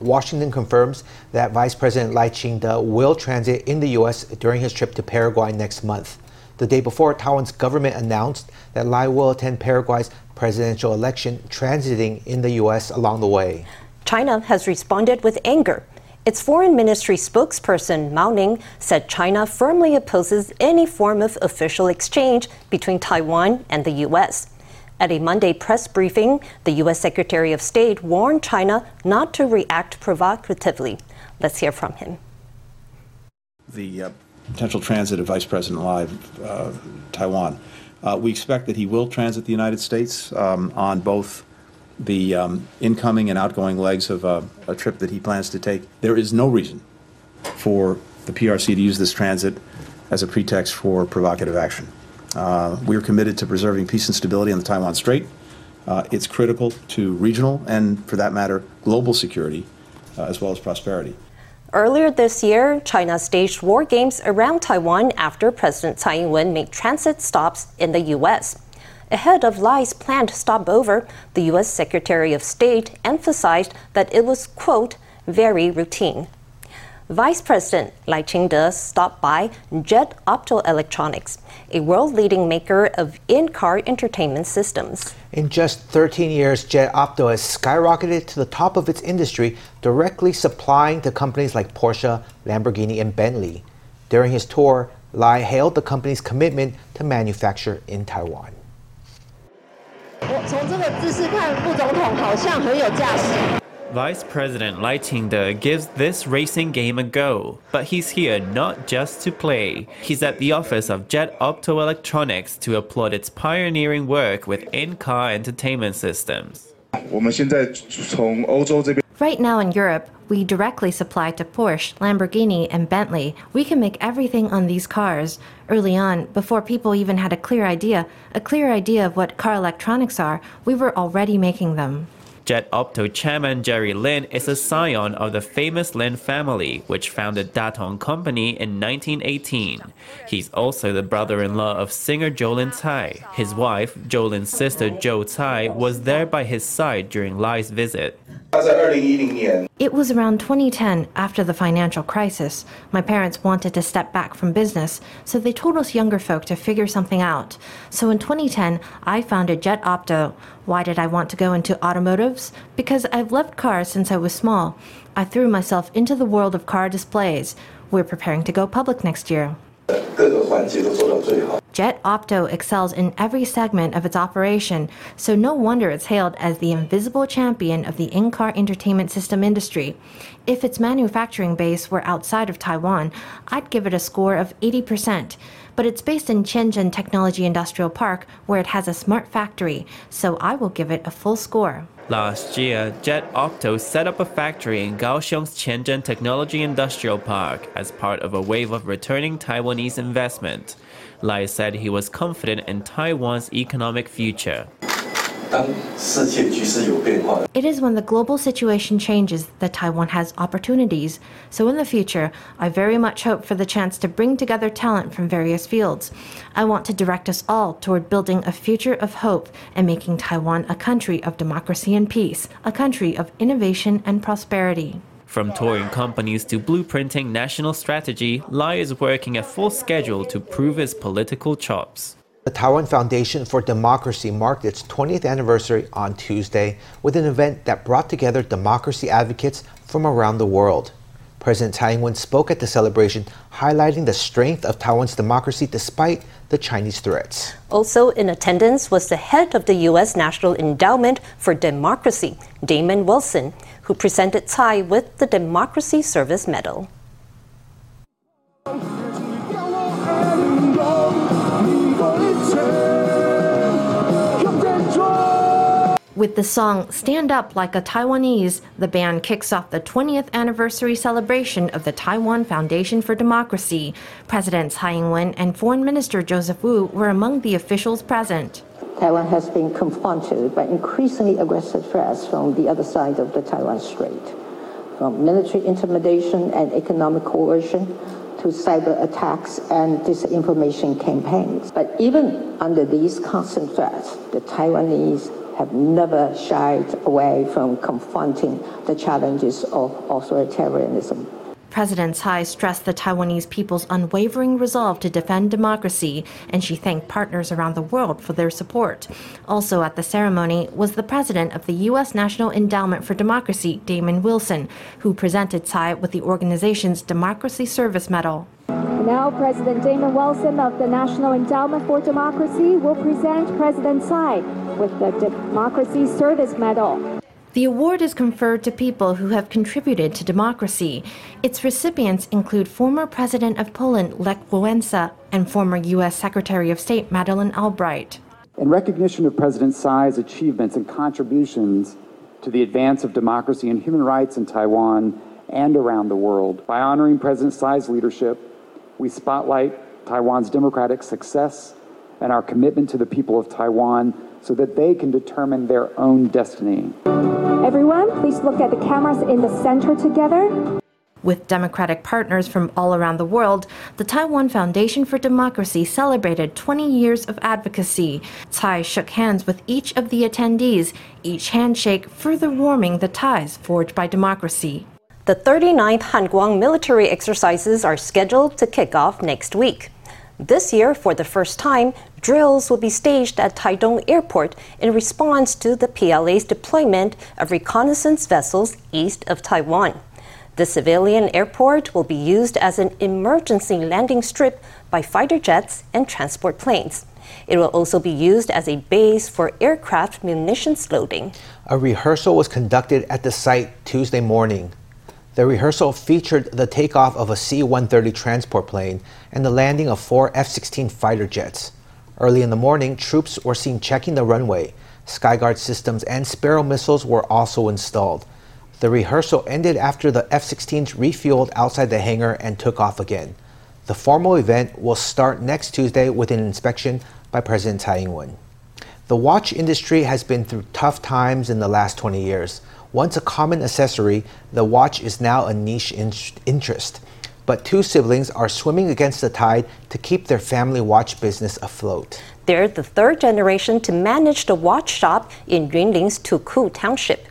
Washington confirms that Vice President Lai Ching-te will transit in the U.S. during his trip to Paraguay next month. The day before, Taiwan's government announced that Lai will attend Paraguay's presidential election, transiting in the U.S. along the way. China has responded with anger. Its foreign ministry spokesperson Mao Ning said China firmly opposes any form of official exchange between Taiwan and the U.S. At a Monday press briefing, the U.S. Secretary of State warned China not to react provocatively. Let's hear from him. The uh, potential transit of Vice President Lai, uh, Taiwan. Uh, we expect that he will transit the United States um, on both the um, incoming and outgoing legs of a trip that he plans to take. There is no reason for the PRC to use this transit as a pretext for provocative action. Uh, we are committed to preserving peace and stability on the Taiwan Strait. Uh, it's critical to regional and, for that matter, global security uh, as well as prosperity. Earlier this year, China staged war games around Taiwan after President Tsai Ing wen made transit stops in the U.S. Ahead of Lai's planned stopover, the U.S. Secretary of State emphasized that it was, quote, very routine. Vice President Lai Ching-te stopped by Jet Optoelectronics, a world leading maker of in car entertainment systems. In just 13 years, Jet Opto has skyrocketed to the top of its industry, directly supplying to companies like Porsche, Lamborghini, and Bentley. During his tour, Lai hailed the company's commitment to manufacture in Taiwan. 我从这个姿势看，副总统好像很有架势。Vice President Lai Ching-te gives this racing game a go, but he's here not just to play. He's at the office of Jet Optoelectronics to applaud its pioneering work with in-car entertainment systems. Right now in Europe, we directly supply to Porsche, Lamborghini, and Bentley. We can make everything on these cars. Early on, before people even had a clear idea, a clear idea of what car electronics are, we were already making them. Jet Opto chairman Jerry Lin is a scion of the famous Lin family, which founded Tatung Company in 1918. He's also the brother-in-law of singer Jolin Tsai. His wife, Jolin's sister Jo Tsai, was there by his side during Lai's visit. It was around 2010, after the financial crisis. My parents wanted to step back from business, so they told us younger folk to figure something out. So in 2010, I founded Jet Opto. Why did I want to go into automotives? Because I've loved cars since I was small. I threw myself into the world of car displays. We're preparing to go public next year. Jet Opto excels in every segment of its operation, so no wonder it's hailed as the invisible champion of the in car entertainment system industry. If its manufacturing base were outside of Taiwan, I'd give it a score of 80%. But it's based in Tianjin Technology Industrial Park, where it has a smart factory, so I will give it a full score. Last year, Jet Opto set up a factory in Kaohsiung's Tianjin Technology Industrial Park as part of a wave of returning Taiwanese investment. Lai said he was confident in Taiwan's economic future. It is when the global situation changes that Taiwan has opportunities. So in the future, I very much hope for the chance to bring together talent from various fields. I want to direct us all toward building a future of hope and making Taiwan a country of democracy and peace, a country of innovation and prosperity. From touring companies to blueprinting national strategy, Lai is working a full schedule to prove his political chops. The Taiwan Foundation for Democracy marked its 20th anniversary on Tuesday with an event that brought together democracy advocates from around the world. President Tsai Ing wen spoke at the celebration, highlighting the strength of Taiwan's democracy despite the Chinese threats. Also in attendance was the head of the U.S. National Endowment for Democracy, Damon Wilson, who presented Tsai with the Democracy Service Medal. With the song Stand Up Like a Taiwanese, the band kicks off the 20th anniversary celebration of the Taiwan Foundation for Democracy. President Tsai Ing wen and Foreign Minister Joseph Wu were among the officials present. Taiwan has been confronted by increasingly aggressive threats from the other side of the Taiwan Strait, from military intimidation and economic coercion to cyber attacks and disinformation campaigns. But even under these constant threats, the Taiwanese have never shied away from confronting the challenges of authoritarianism. President Tsai stressed the Taiwanese people's unwavering resolve to defend democracy, and she thanked partners around the world for their support. Also at the ceremony was the president of the U.S. National Endowment for Democracy, Damon Wilson, who presented Tsai with the organization's Democracy Service Medal. Now, President Damon Wilson of the National Endowment for Democracy will present President Tsai with the Democracy Service Medal. The award is conferred to people who have contributed to democracy. Its recipients include former President of Poland Lech Wałęsa and former U.S. Secretary of State Madeleine Albright. In recognition of President Tsai's achievements and contributions to the advance of democracy and human rights in Taiwan and around the world, by honoring President Tsai's leadership, we spotlight Taiwan's democratic success and our commitment to the people of Taiwan so that they can determine their own destiny. Everyone, please look at the cameras in the center together. With democratic partners from all around the world, the Taiwan Foundation for Democracy celebrated 20 years of advocacy. Tsai shook hands with each of the attendees, each handshake further warming the ties forged by democracy. The 39th Han Kuang military exercises are scheduled to kick off next week. This year, for the first time, drills will be staged at Taitung Airport in response to the PLA's deployment of reconnaissance vessels east of Taiwan. The civilian airport will be used as an emergency landing strip by fighter jets and transport planes. It will also be used as a base for aircraft munitions loading. A rehearsal was conducted at the site Tuesday morning. The rehearsal featured the takeoff of a C 130 transport plane and the landing of four F 16 fighter jets. Early in the morning, troops were seen checking the runway. Skyguard systems and Sparrow missiles were also installed. The rehearsal ended after the F 16s refueled outside the hangar and took off again. The formal event will start next Tuesday with an inspection by President Tsai Ing wen. The watch industry has been through tough times in the last 20 years. Once a common accessory, the watch is now a niche in- interest. But two siblings are swimming against the tide to keep their family watch business afloat. They're the third generation to manage the watch shop in Yunlin's Tuku Township.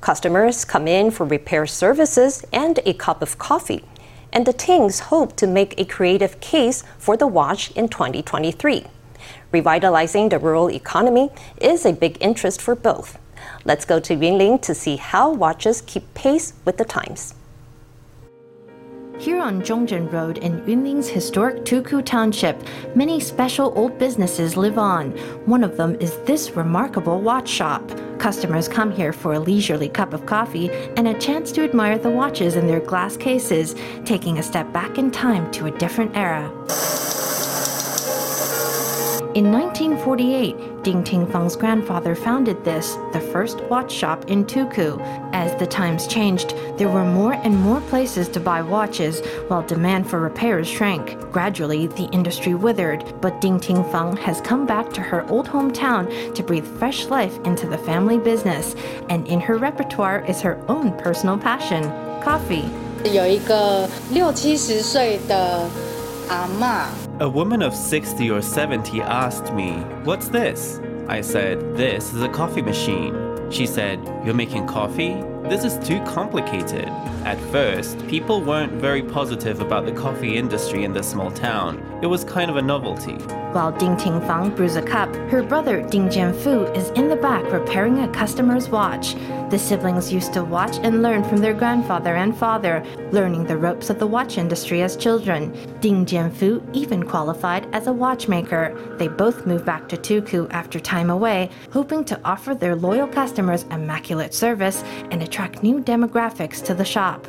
Customers come in for repair services and a cup of coffee. And the Tings hope to make a creative case for the watch in 2023. Revitalizing the rural economy is a big interest for both. Let's go to Yunlin to see how watches keep pace with the times. Here on Zhongzheng Road in Yunlin's historic Tuku Township, many special old businesses live on. One of them is this remarkable watch shop. Customers come here for a leisurely cup of coffee and a chance to admire the watches in their glass cases, taking a step back in time to a different era. In 1948, Ding Tingfeng's grandfather founded this, the first watch shop in Tuku. As the times changed, there were more and more places to buy watches, while demand for repairs shrank. Gradually, the industry withered, but Ding Tingfeng has come back to her old hometown to breathe fresh life into the family business. And in her repertoire is her own personal passion coffee. 有一个六七十岁的阿嬷。 A woman of 60 or 70 asked me, What's this? I said, This is a coffee machine. She said, You're making coffee? This is too complicated. At first, people weren't very positive about the coffee industry in this small town. It was kind of a novelty. While Ding Tingfang brews a cup, her brother Ding Jianfu is in the back repairing a customer's watch. The siblings used to watch and learn from their grandfather and father, learning the ropes of the watch industry as children. Ding Jianfu even qualified as a watchmaker. They both moved back to Tuku after time away, hoping to offer their loyal customers immaculate service and attract new demographics to the shop.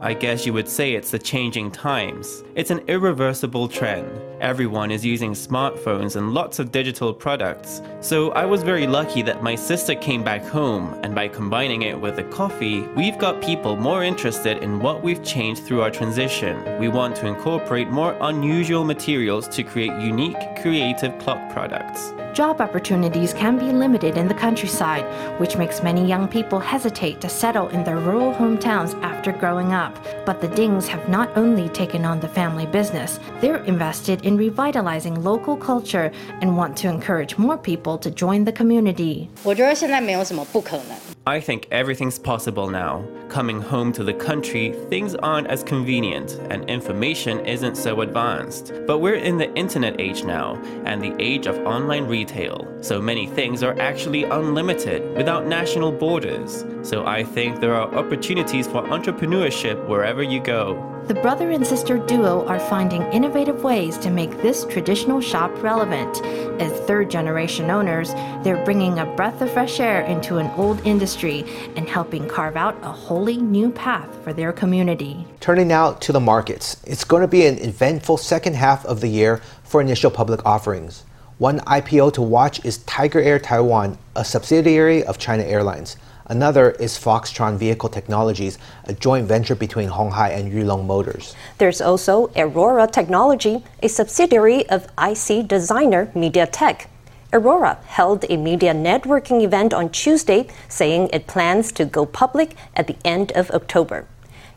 I guess you would say it's the changing times. It's an irreversible trend. Everyone is using smartphones and lots of digital products. So I was very lucky that my sister came back home, and by combining it with the coffee, we've got people more interested in what we've changed through our transition. We want to incorporate more unusual materials to create unique, creative clock products. Job opportunities can be limited in the countryside, which makes many young people hesitate to settle in their rural hometowns after growing up. But the Dings have not only taken on the family business, they're invested in in revitalizing local culture and want to encourage more people to join the community. 我觉得现在没有什么不可能。 I think everything's possible now. Coming home to the country, things aren't as convenient and information isn't so advanced. But we're in the internet age now and the age of online retail. So many things are actually unlimited without national borders. So I think there are opportunities for entrepreneurship wherever you go. The brother and sister duo are finding innovative ways to make this traditional shop relevant. As third generation owners, they're bringing a breath of fresh air into an old industry and helping carve out a wholly new path for their community. Turning now to the markets. It's going to be an eventful second half of the year for initial public offerings. One IPO to watch is Tiger Air Taiwan, a subsidiary of China Airlines. Another is Foxtron Vehicle Technologies, a joint venture between Hon Hai and Yulon Motors. There's also Airoha Technology, a subsidiary of IC designer MediaTek. Airoha held a media networking event on Tuesday saying it plans to go public at the end of October.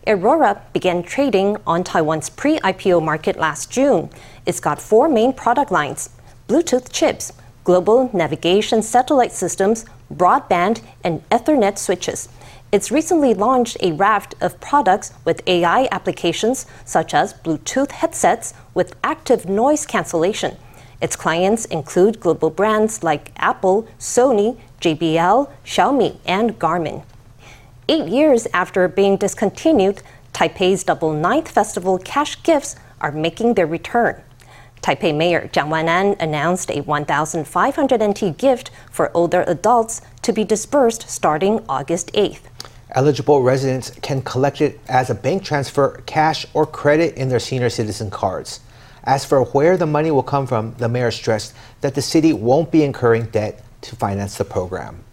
Airoha began trading on Taiwan's pre IPO market last June. It's got four main product lines Bluetooth chips, global navigation satellite systems, broadband, and Ethernet switches. It's recently launched a raft of products with AI applications, such as Bluetooth headsets with active noise cancellation. Its clients include global brands like Apple, Sony, JBL, Xiaomi, and Garmin. Eight years after being discontinued, Taipei's Double Ninth Festival cash gifts are making their return. Taipei Mayor Jiang Wan'an announced a 1,500 NT gift for older adults to be disbursed starting August 8th. Eligible residents can collect it as a bank transfer, cash, or credit in their senior citizen cards. As for where the money will come from, the mayor stressed that the city won't be incurring debt to finance the program.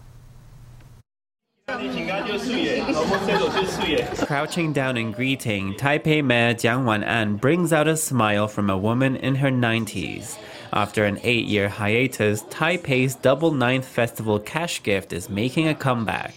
Crouching down and greeting, Taipei Mayor Jiang Wan-an brings out a smile from a woman in her 90s. After an eight-year hiatus, Taipei's Double Ninth Festival cash gift is making a comeback.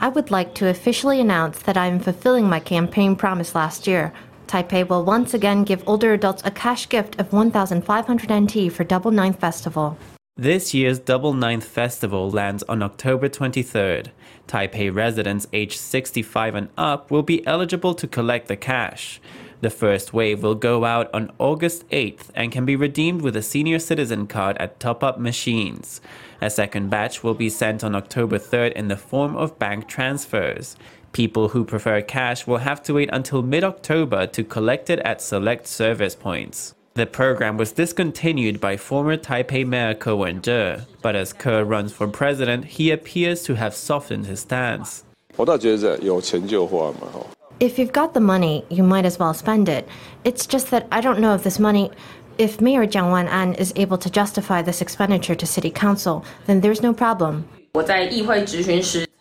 I would like to officially announce that I am fulfilling my campaign promise last year Taipei will once again give older adults a cash gift of 1,500 NT for Double Ninth Festival. This year's Double Ninth Festival lands on October 23rd. Taipei residents aged 65 and up will be eligible to collect the cash. The first wave will go out on August 8th and can be redeemed with a senior citizen card at top up machines. A second batch will be sent on October 3rd in the form of bank transfers. People who prefer cash will have to wait until mid October to collect it at select service points. The program was discontinued by former Taipei Mayor Ke Wen-je, but as Ke runs for president, he appears to have softened his stance. 我倒觉得有钱就花嘛，哈。 if you've got the money, you might as well spend it. It's just that I don't know if this money, if Mayor Jiang Wan-an is able to justify this expenditure to City Council, then there's no problem.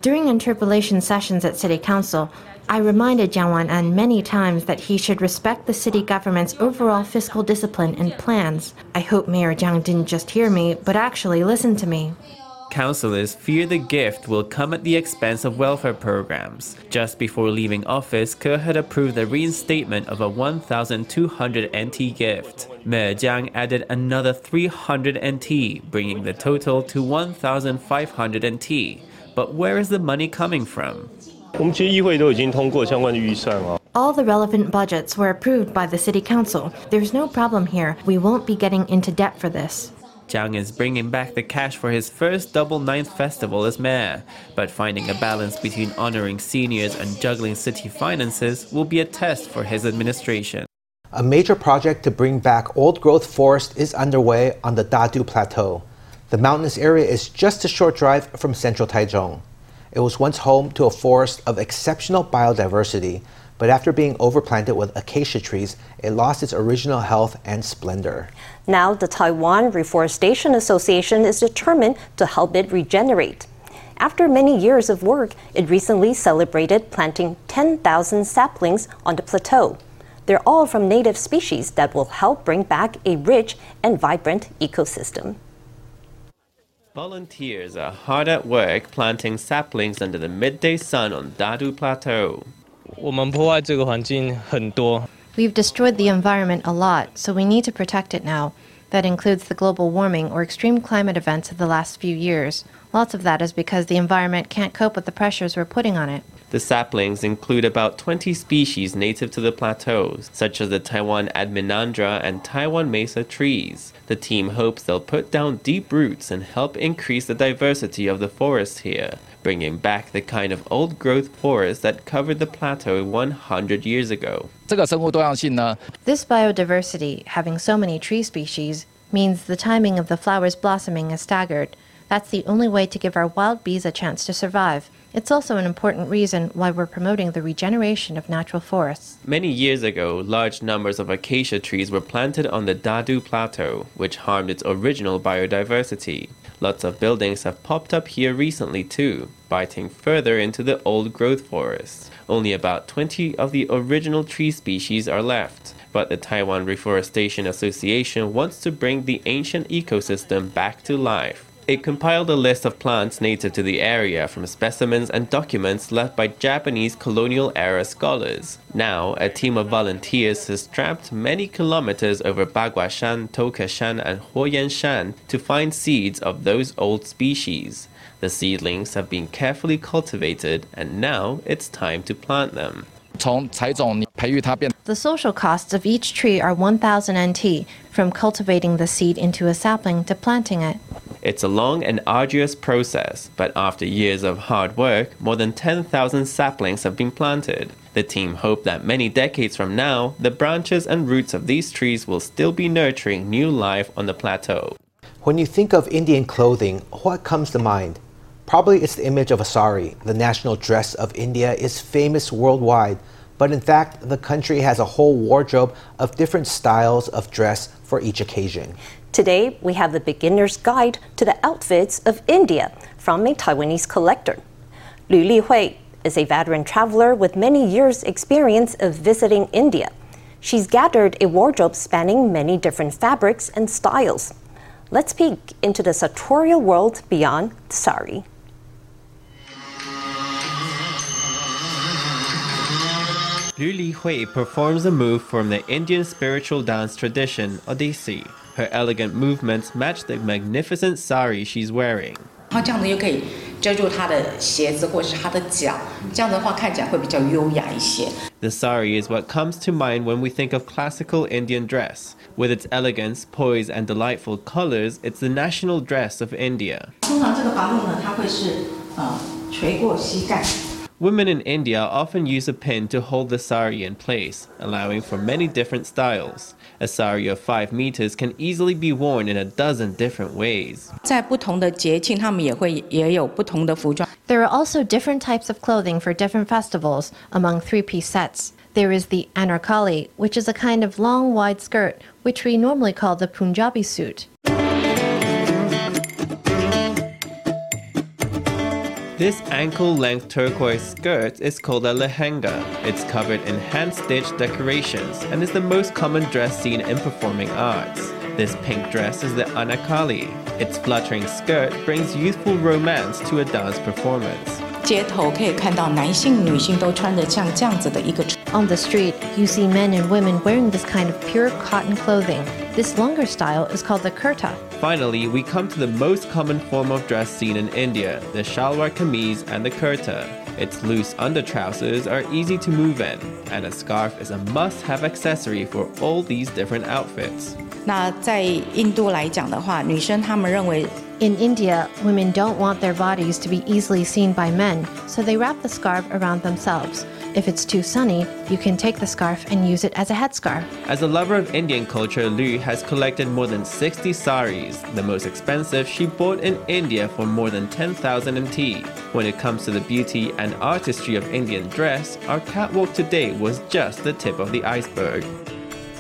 During interpellation sessions at City Council, I reminded Jiang Wan-an many times that he should respect the city government's overall fiscal discipline and plans. I hope Mayor Jiang didn't just hear me, but actually listened to me. Councillors fear the gift will come at the expense of welfare programs. Just before leaving office, Ke had approved the reinstatement of a 1,200 NT gift. Mayor Jiang added another 300 NT, bringing the total to 1,500 NT. But where is the money coming from? All the relevant budgets were approved by the City Council. There's no problem here. We won't be getting into debt for this. Jiang is bringing back the cash for his first Double Ninth Festival as mayor, but finding a balance between honoring seniors and juggling city finances will be a test for his administration. A major project to bring back old growth forest is underway on the Dadu Plateau. The mountainous area is just a short drive from central Taichung. It was once home to a forest of exceptional biodiversity, but after being overplanted with acacia trees, it lost its original health and splendor. Now, the Taiwan Reforestation Association is determined to help it regenerate. After many years of work, it recently celebrated planting 10,000 saplings on the plateau. They're all from native species that will help bring back a rich and vibrant ecosystem. Volunteers are hard at work planting saplings under the midday sun on Dadu Plateau. 我们破坏这个环境很多， We've destroyed the environment a lot, so we need to protect it now. That includes the global warming or extreme climate events of the last few years. Lots of that is because the environment can't cope with the pressures we're putting on it. The saplings include about 20 species native to the plateaus, such as the Taiwan Adinandra and Taiwan Mesa trees. The team hopes they'll put down deep roots and help increase the diversity of the forest here, bringing back the kind of old growth forest that covered the plateau 100 years ago. This biodiversity, having so many tree species, means the timing of the flowers blossoming is staggered. That's the only way to give our wild bees a chance to survive. It's also an important reason why we're promoting the regeneration of natural forests. Many years ago, large numbers of acacia trees were planted on the Dadu Plateau, which harmed its original biodiversity. Lots of buildings have popped up here recently too, biting further into the old growth forests. Only about 20 of the original tree species are left, but the Taiwan Reforestation Association wants to bring the ancient ecosystem back to life. It compiled a list of plants native to the area from specimens and documents left by Japanese colonial era scholars. Now, a team of volunteers has tramped many kilometers over Baguashan, Toukeshan, and Huoyanshan to find seeds of those old species. The seedlings have been carefully cultivated, and now it's time to plant them. The social costs of each tree are 1,000 NT, from cultivating the seed into a sapling to planting it. It's a long and arduous process, but after years of hard work, more than 10,000 saplings have been planted. The team hope that many decades from now, the branches and roots of these trees will still be nurturing new life on the plateau. When you think of Indian clothing, what comes to mind? Probably it's the image of a sari. The national dress of India is famous worldwide, but in fact, the country has a whole wardrobe of different styles of dress for each occasion. Today, we have the beginner's guide to the outfits of India from a Taiwanese collector. Lu Lihui is a veteran traveler with many years' experience of visiting India. She's gathered a wardrobe spanning many different fabrics and styles. Let's peek into the sartorial world beyond sari. Lu Lihui performs a move from the Indian spiritual dance tradition, Odissi. Her elegant movements match the magnificent sari she's wearing. The sari is what comes to mind when we think of classical Indian dress. With its elegance, poise, and delightful colors, it's the national dress of India. Women in India often use a pin to hold the sari in place, allowing for many different styles. A sari of 5 meters can easily be worn in a dozen different ways. There are also different types of clothing for different festivals among three piece sets. There is the anarkali, which is a kind of long, wide skirt, which we normally call the Punjabi suit. This ankle-length turquoise skirt is called a lehenga. It's covered in hand-stitched decorations and is the most common dress seen in performing arts. This pink dress is the anarkali. Its fluttering skirt brings youthful romance to a dance performance. On the street, you see men and women wearing this kind of pure cotton clothing. This longer style is called the kurta. Finally, we come to the most common form of dress seen in India, the shalwar kameez and the kurta. Its loose undertrousers are easy to move in, and a scarf is a must-have accessory for all these different outfits. 那在印度来讲的话，女生她们认为 in India, women don't want their bodies to be easily seen by men, so they wrap the scarf around themselves. If it's too sunny, you can take the scarf and use it as a headscarf. As a lover of Indian culture, Lu has collected more than 60 saris. The most expensive she bought in India for more than 10,000 NT. When it comes to the beauty and artistry of Indian dress, our catwalk today was just the tip of the iceberg.